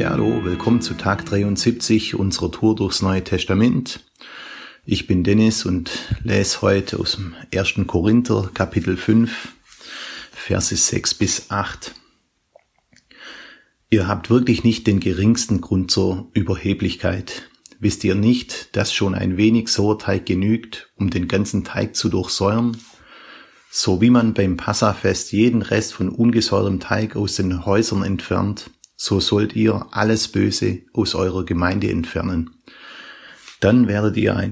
Ja, hallo, willkommen zu Tag 73 unserer Tour durchs Neue Testament. Ich bin Dennis und lese heute aus dem 1. Korinther Kapitel 5, Verse 6 bis 8. Ihr habt wirklich nicht den geringsten Grund zur Überheblichkeit. Wisst ihr nicht, dass schon ein wenig Sauerteig genügt, um den ganzen Teig zu durchsäuern? So wie man beim Passafest jeden Rest von ungesäuertem Teig aus den Häusern entfernt, so sollt ihr alles Böse aus eurer Gemeinde entfernen. Dann werdet ihr ein